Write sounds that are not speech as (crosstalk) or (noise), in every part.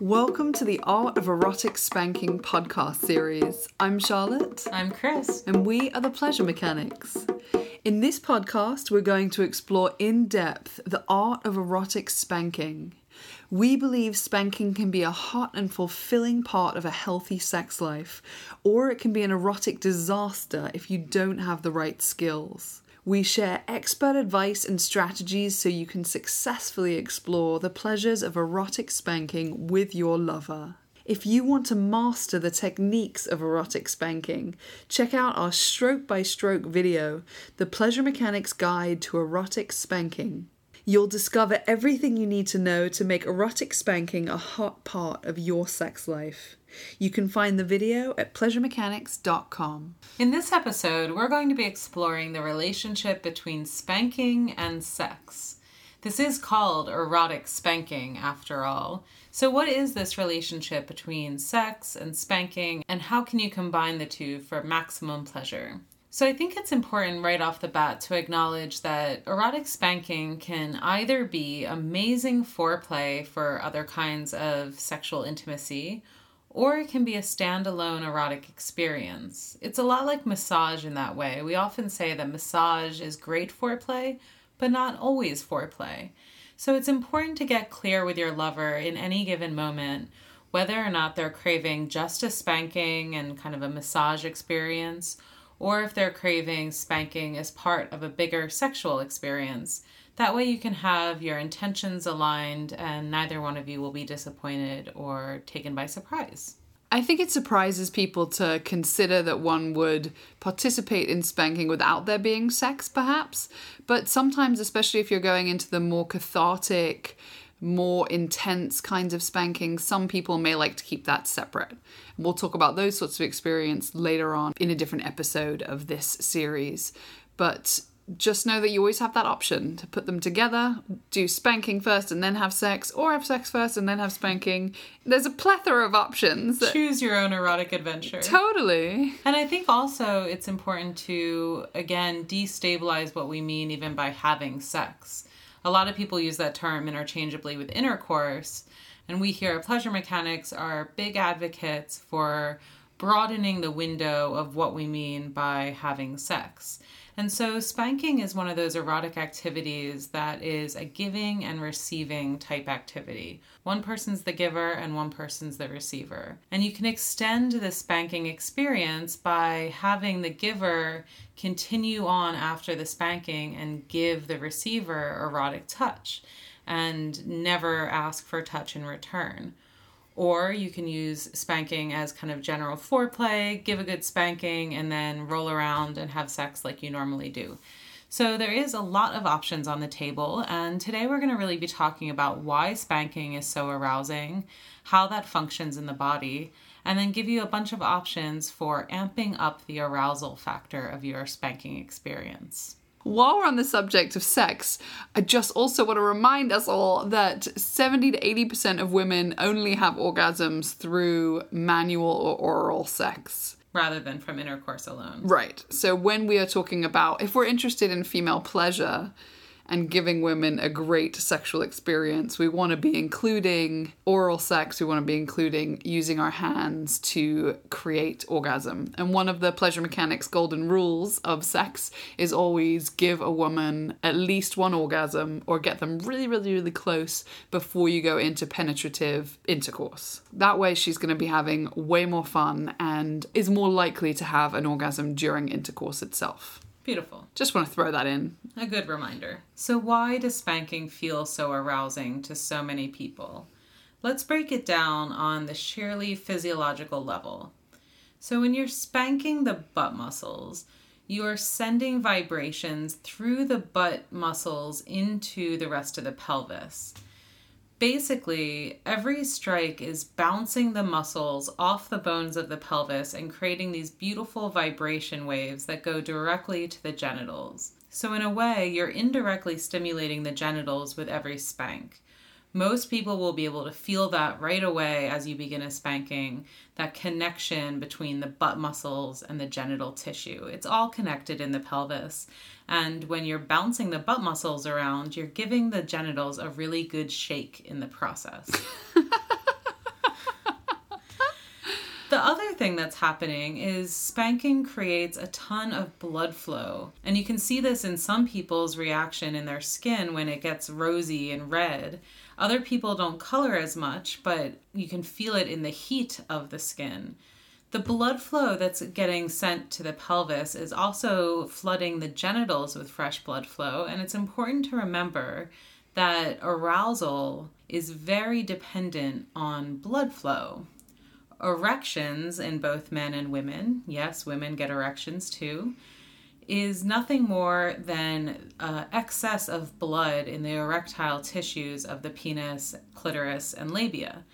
Welcome to the Art of Erotic Spanking podcast series. I'm Charlotte. I'm Chris. And we are the Pleasure Mechanics. In this podcast, we're going to explore in depth the art of erotic spanking. We believe spanking can be a hot and fulfilling part of a healthy sex life, or it can be an erotic disaster if you don't have the right skills. We share expert advice and strategies so you can successfully explore the pleasures of erotic spanking with your lover. If you want to master the techniques of erotic spanking, check out our stroke by stroke video, The Pleasure Mechanics Guide to Erotic Spanking. You'll discover everything you need to know to make erotic spanking a hot part of your sex life. You can find the video at pleasuremechanics.com. In this episode, we're going to be exploring the relationship between spanking and sex. This is called erotic spanking, after all. So, what is this relationship between sex and spanking, and how can you combine the two for maximum pleasure? So, I think it's important right off the bat to acknowledge that erotic spanking can either be amazing foreplay for other kinds of sexual intimacy, or it can be a standalone erotic experience. It's a lot like massage in that way. We often say that massage is great foreplay, but not always foreplay. So it's important to get clear with your lover in any given moment whether or not they're craving just a spanking and kind of a massage experience, or if they're craving spanking as part of a bigger sexual experience. That way, you can have your intentions aligned, and neither one of you will be disappointed or taken by surprise. I think it surprises people to consider that one would participate in spanking without there being sex, perhaps. But sometimes, especially if you're going into the more cathartic, more intense kinds of spanking, some people may like to keep that separate. We'll talk about those sorts of experience later on in a different episode of this series. But just know that you always have that option to put them together, do spanking first and then have sex, or have sex first and then have spanking. There's a plethora of options. Choose your own erotic adventure. Totally. And I think also it's important to, again, destabilize what we mean even by having sex. A lot of people use that term interchangeably with intercourse, and we here at Pleasure Mechanics are big advocates for broadening the window of what we mean by having sex. And so, spanking is one of those erotic activities that is a giving and receiving type activity. One person's the giver and one person's the receiver. And you can extend the spanking experience by having the giver continue on after the spanking and give the receiver erotic touch and never ask for touch in return. Or you can use spanking as kind of general foreplay, give a good spanking, and then roll around and have sex like you normally do. So there is a lot of options on the table, and today we're going to really be talking about why spanking is so arousing, how that functions in the body, and then give you a bunch of options for amping up the arousal factor of your spanking experience. While we're on the subject of sex, I just also want to remind us all that 70 to 80% of women only have orgasms through manual or oral sex. Rather than from intercourse alone. Right. So when we are talking about, if we're interested in female pleasure, and giving women a great sexual experience. We want to be including oral sex, we want to be including using our hands to create orgasm. And one of the pleasure mechanics golden rules of sex is always give a woman at least one orgasm or get them really, really, really close before you go into penetrative intercourse. That way, she's going to be having way more fun and is more likely to have an orgasm during intercourse itself. Beautiful. Just want to throw that in. A good reminder. So, why does spanking feel so arousing to so many people? Let's break it down on the sheerly physiological level. So, when you're spanking the butt muscles, you are sending vibrations through the butt muscles into the rest of the pelvis basically, every strike is bouncing the muscles off the bones of the pelvis and creating these beautiful vibration waves that go directly to the genitals. So, in a way, you're indirectly stimulating the genitals with every spank. Most people will be able to feel that right away as you begin a spanking, that connection between the butt muscles and the genital tissue. It's all connected in the pelvis. And when you're bouncing the butt muscles around, you're giving the genitals a really good shake in the process. (laughs) thing that's happening is spanking creates a ton of blood flow. And you can see this in some people's reaction in their skin when it gets rosy and red. Other people don't color as much, but you can feel it in the heat of the skin. The blood flow that's getting sent to the pelvis is also flooding the genitals with fresh blood flow, and it's important to remember that arousal is very dependent on blood flow. Erections in both men and women, yes, women get erections too, is nothing more than uh, excess of blood in the erectile tissues of the penis, clitoris, and labia.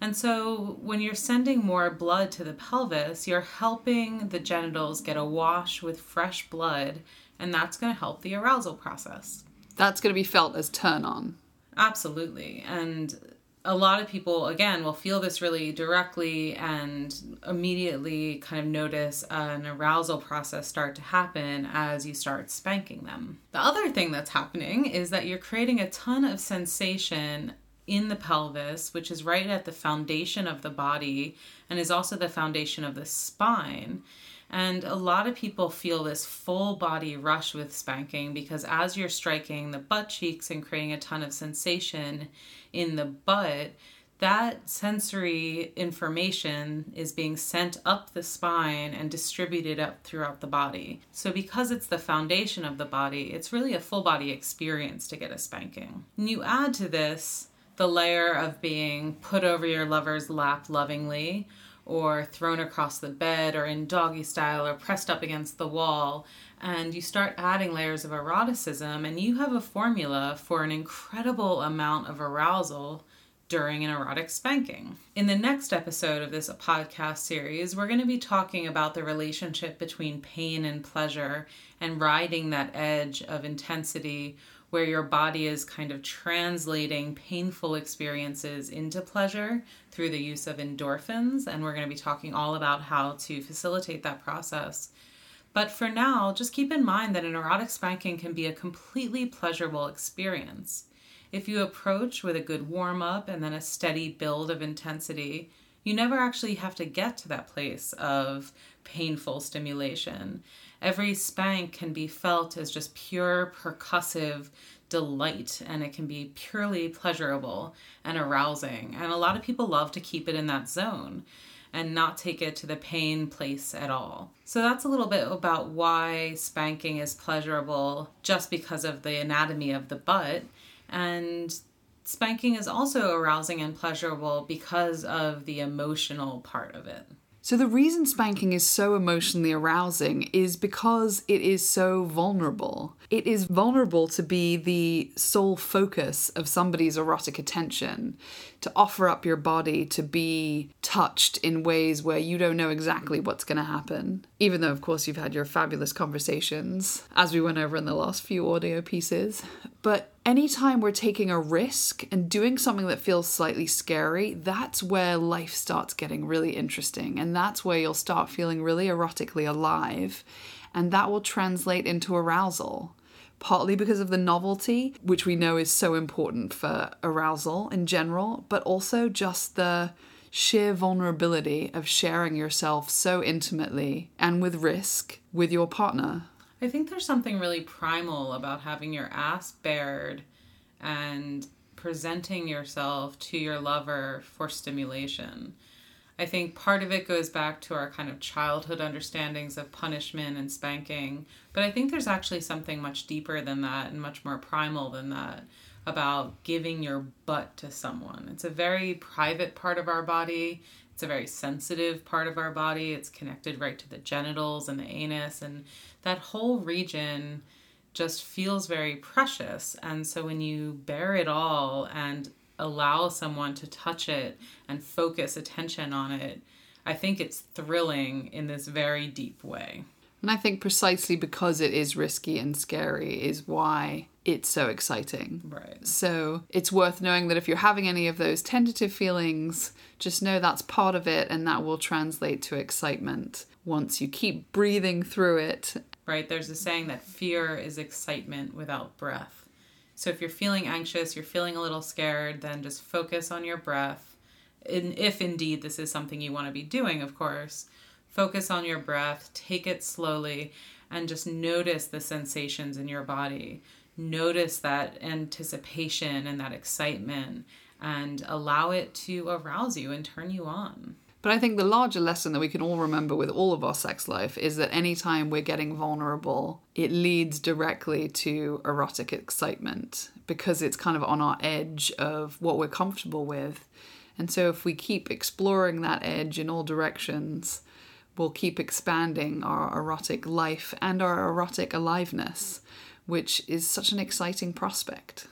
And so, when you're sending more blood to the pelvis, you're helping the genitals get a wash with fresh blood, and that's going to help the arousal process. That's going to be felt as turn on. Absolutely. And a lot of people, again, will feel this really directly and immediately kind of notice an arousal process start to happen as you start spanking them. The other thing that's happening is that you're creating a ton of sensation in the pelvis, which is right at the foundation of the body and is also the foundation of the spine. And a lot of people feel this full body rush with spanking because as you're striking the butt cheeks and creating a ton of sensation in the butt, that sensory information is being sent up the spine and distributed up throughout the body. So, because it's the foundation of the body, it's really a full body experience to get a spanking. And you add to this the layer of being put over your lover's lap lovingly or thrown across the bed or in doggy style or pressed up against the wall. And you start adding layers of eroticism, and you have a formula for an incredible amount of arousal during an erotic spanking. In the next episode of this podcast series, we're going to be talking about the relationship between pain and pleasure and riding that edge of intensity where your body is kind of translating painful experiences into pleasure through the use of endorphins. And we're going to be talking all about how to facilitate that process. But for now, just keep in mind that an erotic spanking can be a completely pleasurable experience. If you approach with a good warm up and then a steady build of intensity, you never actually have to get to that place of painful stimulation. Every spank can be felt as just pure percussive delight and it can be purely pleasurable and arousing. And a lot of people love to keep it in that zone and not take it to the pain place at all. So that's a little bit about why spanking is pleasurable just because of the anatomy of the butt. And spanking is also arousing and pleasurable because of the emotional part of it. So, the reason spanking is so emotionally arousing is because it is so vulnerable. It is vulnerable to be the sole focus of somebody's erotic attention, to offer up your body to be touched in ways where you don't know exactly what's going to happen. Even though, of course, you've had your fabulous conversations, as we went over in the last few audio pieces. But anytime we're taking a risk and doing something that feels slightly scary, that's where life starts getting really interesting. And that's where you'll start feeling really erotically alive. And that will translate into arousal. Partly because of the novelty, which we know is so important for arousal in general, but also just the sheer vulnerability of sharing yourself so intimately and with risk with your partner. I think there's something really primal about having your ass bared and presenting yourself to your lover for stimulation. I think part of it goes back to our kind of childhood understandings of punishment and spanking, but I think there's actually something much deeper than that and much more primal than that about giving your butt to someone. It's a very private part of our body. It's a very sensitive part of our body. It's connected right to the genitals and the anus, and that whole region just feels very precious. And so when you bare it all and allow someone to touch it and focus attention on it, I think it's thrilling in this very deep way. And I think precisely because it is risky and scary is why it's so exciting. Right. So it's worth knowing that if you're having any of those tentative feelings, just know that's part of it and that will translate to excitement once you keep breathing through it. Right. There's a saying that fear is excitement without breath. So if you're feeling anxious, you're feeling a little scared, then just focus on your breath. And if indeed this is something you want to be doing, of course, focus on your breath, take it slowly, and just notice the sensations in your body. Notice that anticipation and that excitement and allow it to arouse you and turn you on. But I think the larger lesson that we can all remember with all of our sex life is that anytime we're getting vulnerable, it leads directly to erotic excitement because it's kind of on our edge of what we're comfortable with. And so if we keep exploring that edge in all directions, we'll keep expanding our erotic life and our erotic aliveness, which is such an exciting prospect.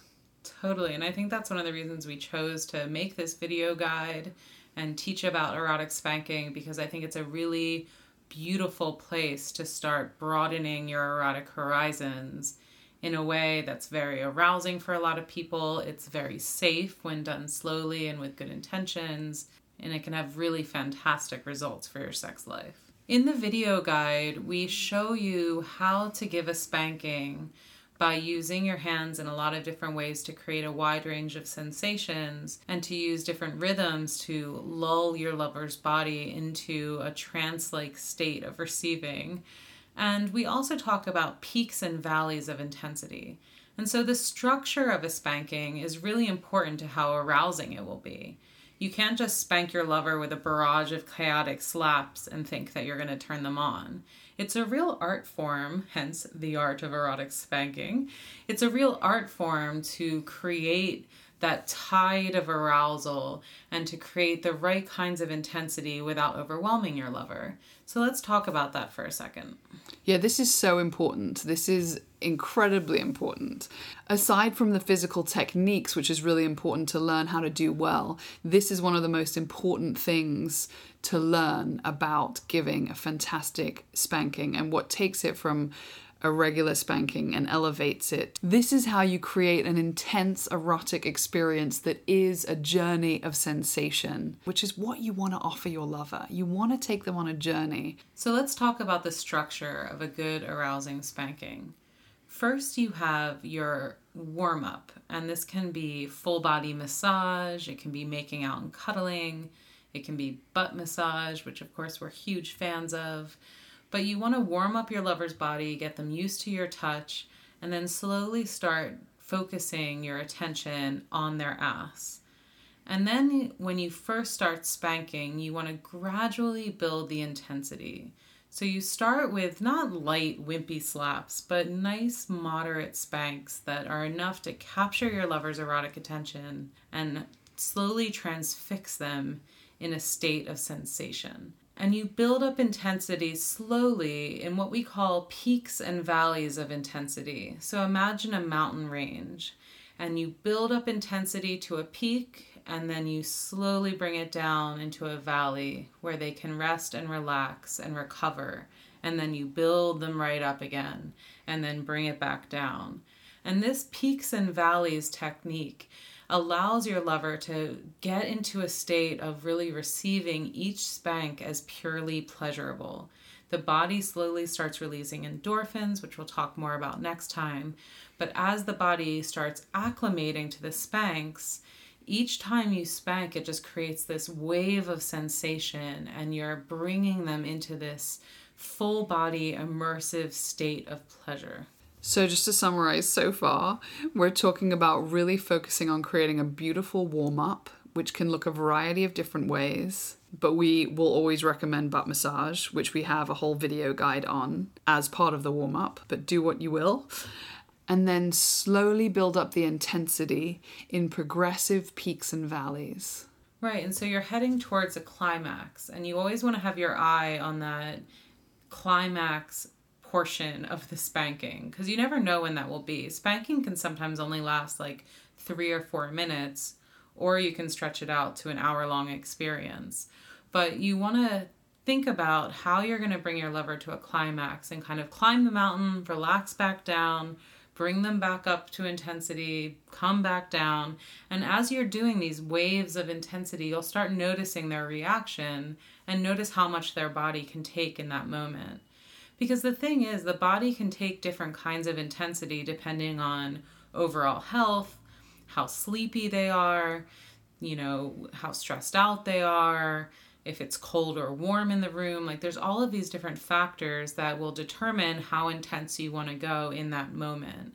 Totally. And I think that's one of the reasons we chose to make this video guide and teach about erotic spanking because I think it's a really beautiful place to start broadening your erotic horizons in a way that's very arousing for a lot of people. It's very safe when done slowly and with good intentions, and it can have really fantastic results for your sex life. In the video guide, we show you how to give a spanking by using your hands in a lot of different ways to create a wide range of sensations and to use different rhythms to lull your lover's body into a trance like state of receiving. And we also talk about peaks and valleys of intensity. And so the structure of a spanking is really important to how arousing it will be. You can't just spank your lover with a barrage of chaotic slaps and think that you're going to turn them on. It's a real art form, hence the art of erotic spanking. It's a real art form to create that tide of arousal and to create the right kinds of intensity without overwhelming your lover. So let's talk about that for a second. Yeah, this is so important. This is incredibly important. Aside from the physical techniques, which is really important to learn how to do well, this is one of the most important things to learn about giving a fantastic spanking and what takes it from a regular spanking and elevates it. This is how you create an intense erotic experience that is a journey of sensation, which is what you want to offer your lover. You want to take them on a journey. So let's talk about the structure of a good arousing spanking. First, you have your warm up, and this can be full body massage, it can be making out and cuddling, it can be butt massage, which of course we're huge fans of. But you want to warm up your lover's body, get them used to your touch, and then slowly start focusing your attention on their ass. And then when you first start spanking, you want to gradually build the intensity. So you start with not light, wimpy slaps, but nice, moderate spanks that are enough to capture your lover's erotic attention and slowly transfix them in a state of sensation and you build up intensity slowly in what we call peaks and valleys of intensity. So imagine a mountain range, and you build up intensity to a peak, and then you slowly bring it down into a valley where they can rest and relax and recover. And then you build them right up again, and then bring it back down. And this peaks and valleys technique allows your lover to get into a state of really receiving each spank as purely pleasurable. The body slowly starts releasing endorphins, which we'll talk more about next time. But as the body starts acclimating to the spanks, each time you spank, it just creates this wave of sensation, and you're bringing them into this full body immersive state of pleasure. So, just to summarize so far, we're talking about really focusing on creating a beautiful warm up, which can look a variety of different ways. But we will always recommend butt massage, which we have a whole video guide on as part of the warm up, but do what you will. And then slowly build up the intensity in progressive peaks and valleys. Right, and so you're heading towards a climax, and you always want to have your eye on that climax portion of the spanking because you never know when that will be. Spanking can sometimes only last like three or four minutes, or you can stretch it out to an hour long experience. But you want to think about how you're going to bring your lover to a climax and kind of climb the mountain, relax back down, bring them back up to intensity, come back down. And as you're doing these waves of intensity, you'll start noticing their reaction and notice how much their body can take in that moment. Because the thing is, the body can take different kinds of intensity depending on overall health, how sleepy they are, you know, how stressed out they are, if it's cold or warm in the room. Like there's all of these different factors that will determine how intense you want to go in that moment.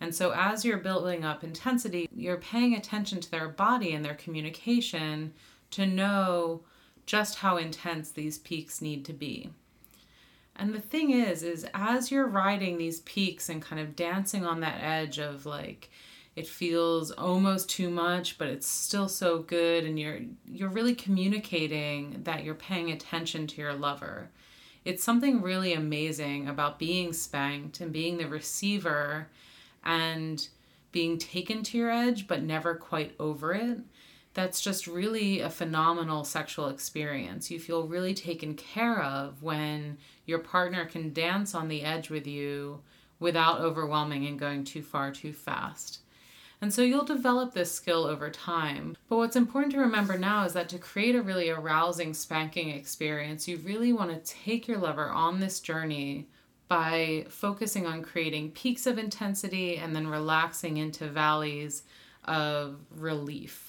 And so as you're building up intensity, you're paying attention to their body and their communication to know just how intense these peaks need to be. And the thing is is as you're riding these peaks and kind of dancing on that edge of like it feels almost too much but it's still so good and you're you're really communicating that you're paying attention to your lover it's something really amazing about being spanked and being the receiver and being taken to your edge but never quite over it that's just really a phenomenal sexual experience you feel really taken care of when your partner can dance on the edge with you without overwhelming and going too far too fast and so you'll develop this skill over time. But what's important to remember now is that to create a really arousing spanking experience, you really want to take your lover on this journey by focusing on creating peaks of intensity and then relaxing into valleys of relief.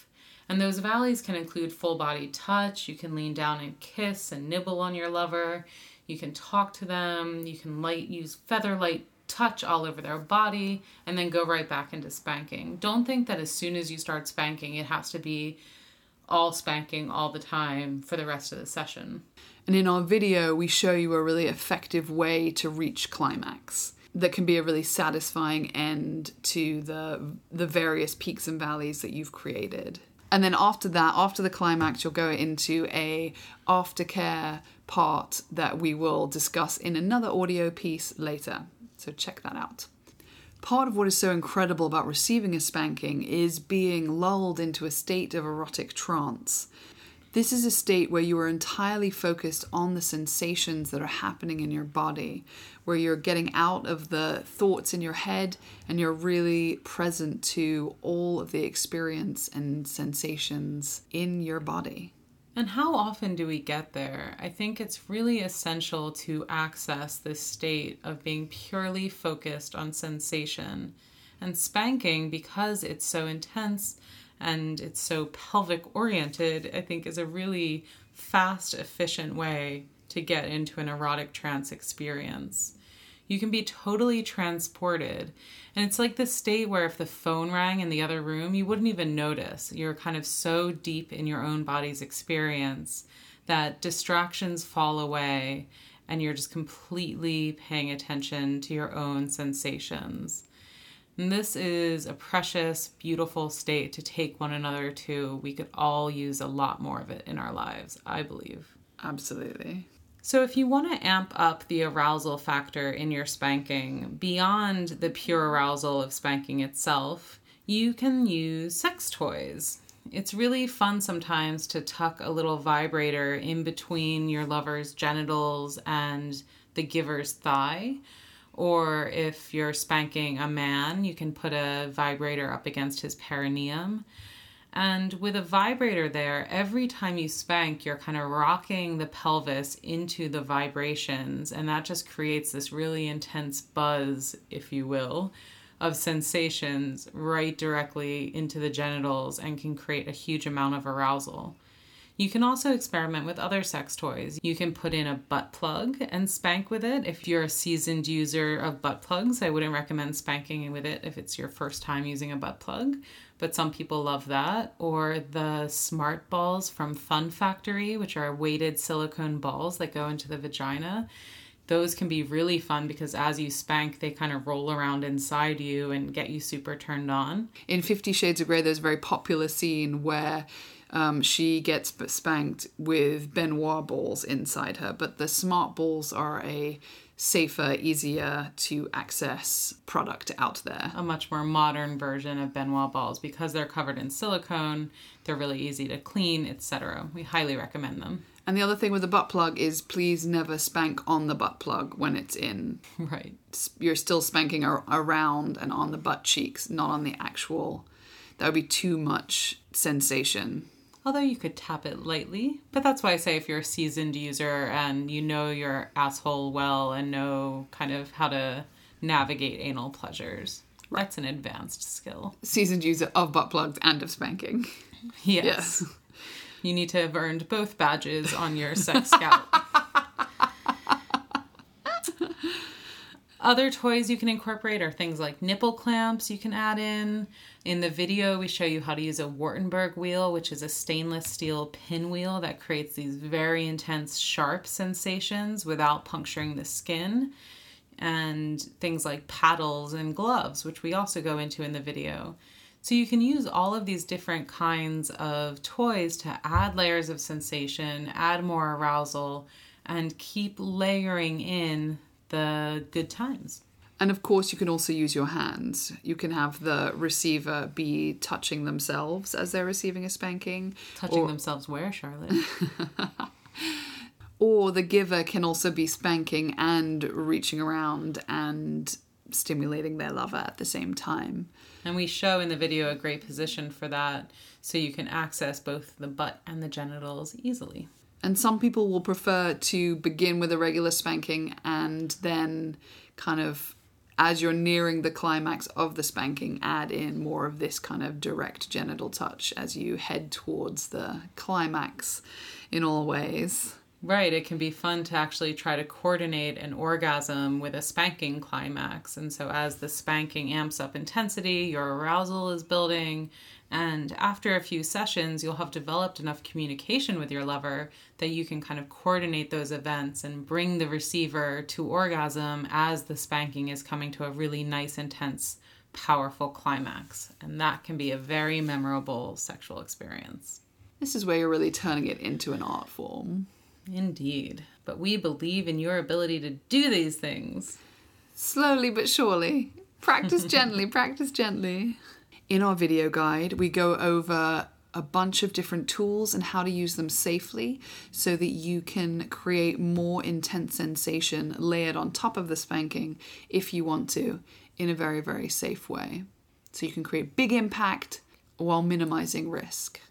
And those valleys can include full body touch. You can lean down and kiss and nibble on your lover. You can talk to them. You can light use feather light touch all over their body and then go right back into spanking. Don't think that as soon as you start spanking, it has to be all spanking all the time for the rest of the session. And in our video, we show you a really effective way to reach climax that can be a really satisfying end to the the various peaks and valleys that you've created. And then after that, after the climax, you'll go into a aftercare part that we will discuss in another audio piece later. So check that out. Part of what is so incredible about receiving a spanking is being lulled into a state of erotic trance. This is a state where you are entirely focused on the sensations that are happening in your body, where you're getting out of the thoughts in your head and you're really present to all of the experience and sensations in your body. And how often do we get there? I think it's really essential to access this state of being purely focused on sensation. And spanking, because it's so intense and it's so pelvic oriented, I think is a really fast, efficient way to get into an erotic trance experience you can be totally transported. And it's like the state where if the phone rang in the other room, you wouldn't even notice. You're kind of so deep in your own body's experience that distractions fall away and you're just completely paying attention to your own sensations. And this is a precious, beautiful state to take one another to. We could all use a lot more of it in our lives, I believe. Absolutely. So, if you want to amp up the arousal factor in your spanking beyond the pure arousal of spanking itself, you can use sex toys. It's really fun sometimes to tuck a little vibrator in between your lover's genitals and the giver's thigh. Or if you're spanking a man, you can put a vibrator up against his perineum. And with a vibrator there, every time you spank, you're kind of rocking the pelvis into the vibrations, and that just creates this really intense buzz, if you will, of sensations right directly into the genitals and can create a huge amount of arousal. You can also experiment with other sex toys. You can put in a butt plug and spank with it. If you're a seasoned user of butt plugs, I wouldn't recommend spanking with it if it's your first time using a butt plug but some people love that. Or the smart balls from Fun Factory, which are weighted silicone balls that go into the vagina. Those can be really fun because as you spank, they kind of roll around inside you and get you super turned on. In Fifty Shades of Grey, there's a very popular scene where um, she gets spanked with Ben Wa balls inside her, but the smart balls are a safer, easier to access product out there. A much more modern version of Ben Wa balls because they're covered in silicone, they're really easy to clean, etc. We highly recommend them. And the other thing with the butt plug is please never spank on the butt plug when it's in. (laughs) Right. You're still spanking around and on the butt cheeks, not on the actual. That would be too much sensation although you could tap it lightly. But that's why I say if you're a seasoned user and you know your asshole well and know kind of how to navigate anal pleasures, right. that's an advanced skill. Seasoned user of butt plugs and of spanking. Yes. Yes. You need to have earned both badges on your sex scout. (laughs) Other toys you can incorporate are things like nipple clamps you can add in. In the video, we show you how to use a Wartenberg wheel, which is a stainless steel pinwheel that creates these very intense, sharp sensations without puncturing the skin. And things like paddles and gloves, which we also go into in the video. So you can use all of these different kinds of toys to add layers of sensation, add more arousal, and keep layering in the good times. And of course, you can also use your hands. You can have the receiver be touching themselves as they're receiving a spanking. Touching or, themselves where, Charlotte? (laughs) or the giver can also be spanking and reaching around and stimulating their lover at the same time. And we show in the video a great position for that so you can access both the butt and the genitals easily. And some people will prefer to begin with a regular spanking and then kind of as you're nearing the climax of the spanking, add in more of this kind of direct genital touch as you head towards the climax in all ways. Right, it can be fun to actually try to coordinate an orgasm with a spanking climax. And so, as the spanking amps up intensity, your arousal is building. And after a few sessions, you'll have developed enough communication with your lover that you can kind of coordinate those events and bring the receiver to orgasm as the spanking is coming to a really nice, intense, powerful climax. And that can be a very memorable sexual experience. This is where you're really turning it into an art form. Indeed. But we believe in your ability to do these things. Slowly but surely. Practice (laughs) gently, practice gently. In our video guide, we go over a bunch of different tools and how to use them safely so that you can create more intense sensation layered on top of the spanking if you want to in a very, very safe way. So you can create big impact while minimizing risk.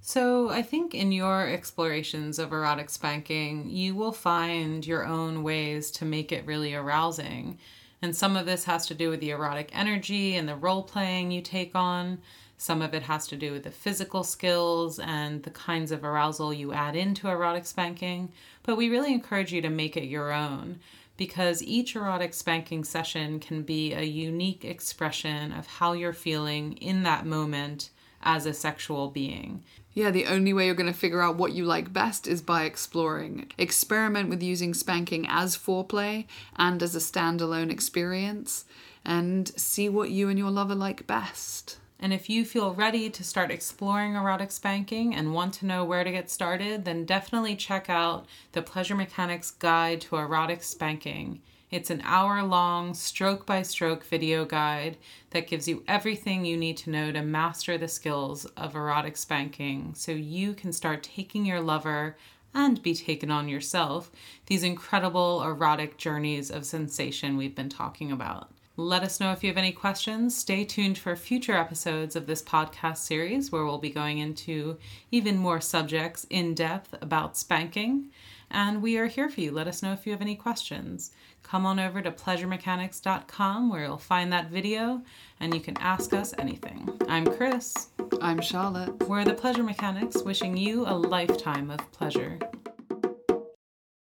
So, I think in your explorations of erotic spanking, you will find your own ways to make it really arousing. And some of this has to do with the erotic energy and the role playing you take on. Some of it has to do with the physical skills and the kinds of arousal you add into erotic spanking. But we really encourage you to make it your own because each erotic spanking session can be a unique expression of how you're feeling in that moment as a sexual being. Yeah, the only way you're going to figure out what you like best is by exploring. Experiment with using spanking as foreplay and as a standalone experience, and see what you and your lover like best. And if you feel ready to start exploring erotic spanking and want to know where to get started, then definitely check out the Pleasure Mechanics Guide to Erotic Spanking. It's an hour long, stroke by stroke video guide that gives you everything you need to know to master the skills of erotic spanking so you can start taking your lover and be taken on yourself these incredible erotic journeys of sensation we've been talking about. Let us know if you have any questions. Stay tuned for future episodes of this podcast series where we'll be going into even more subjects in depth about spanking. And we are here for you. Let us know if you have any questions. Come on over to pleasuremechanics.com where you'll find that video and you can ask us anything. I'm Chris. I'm Charlotte. We're the Pleasure Mechanics, wishing you a lifetime of pleasure.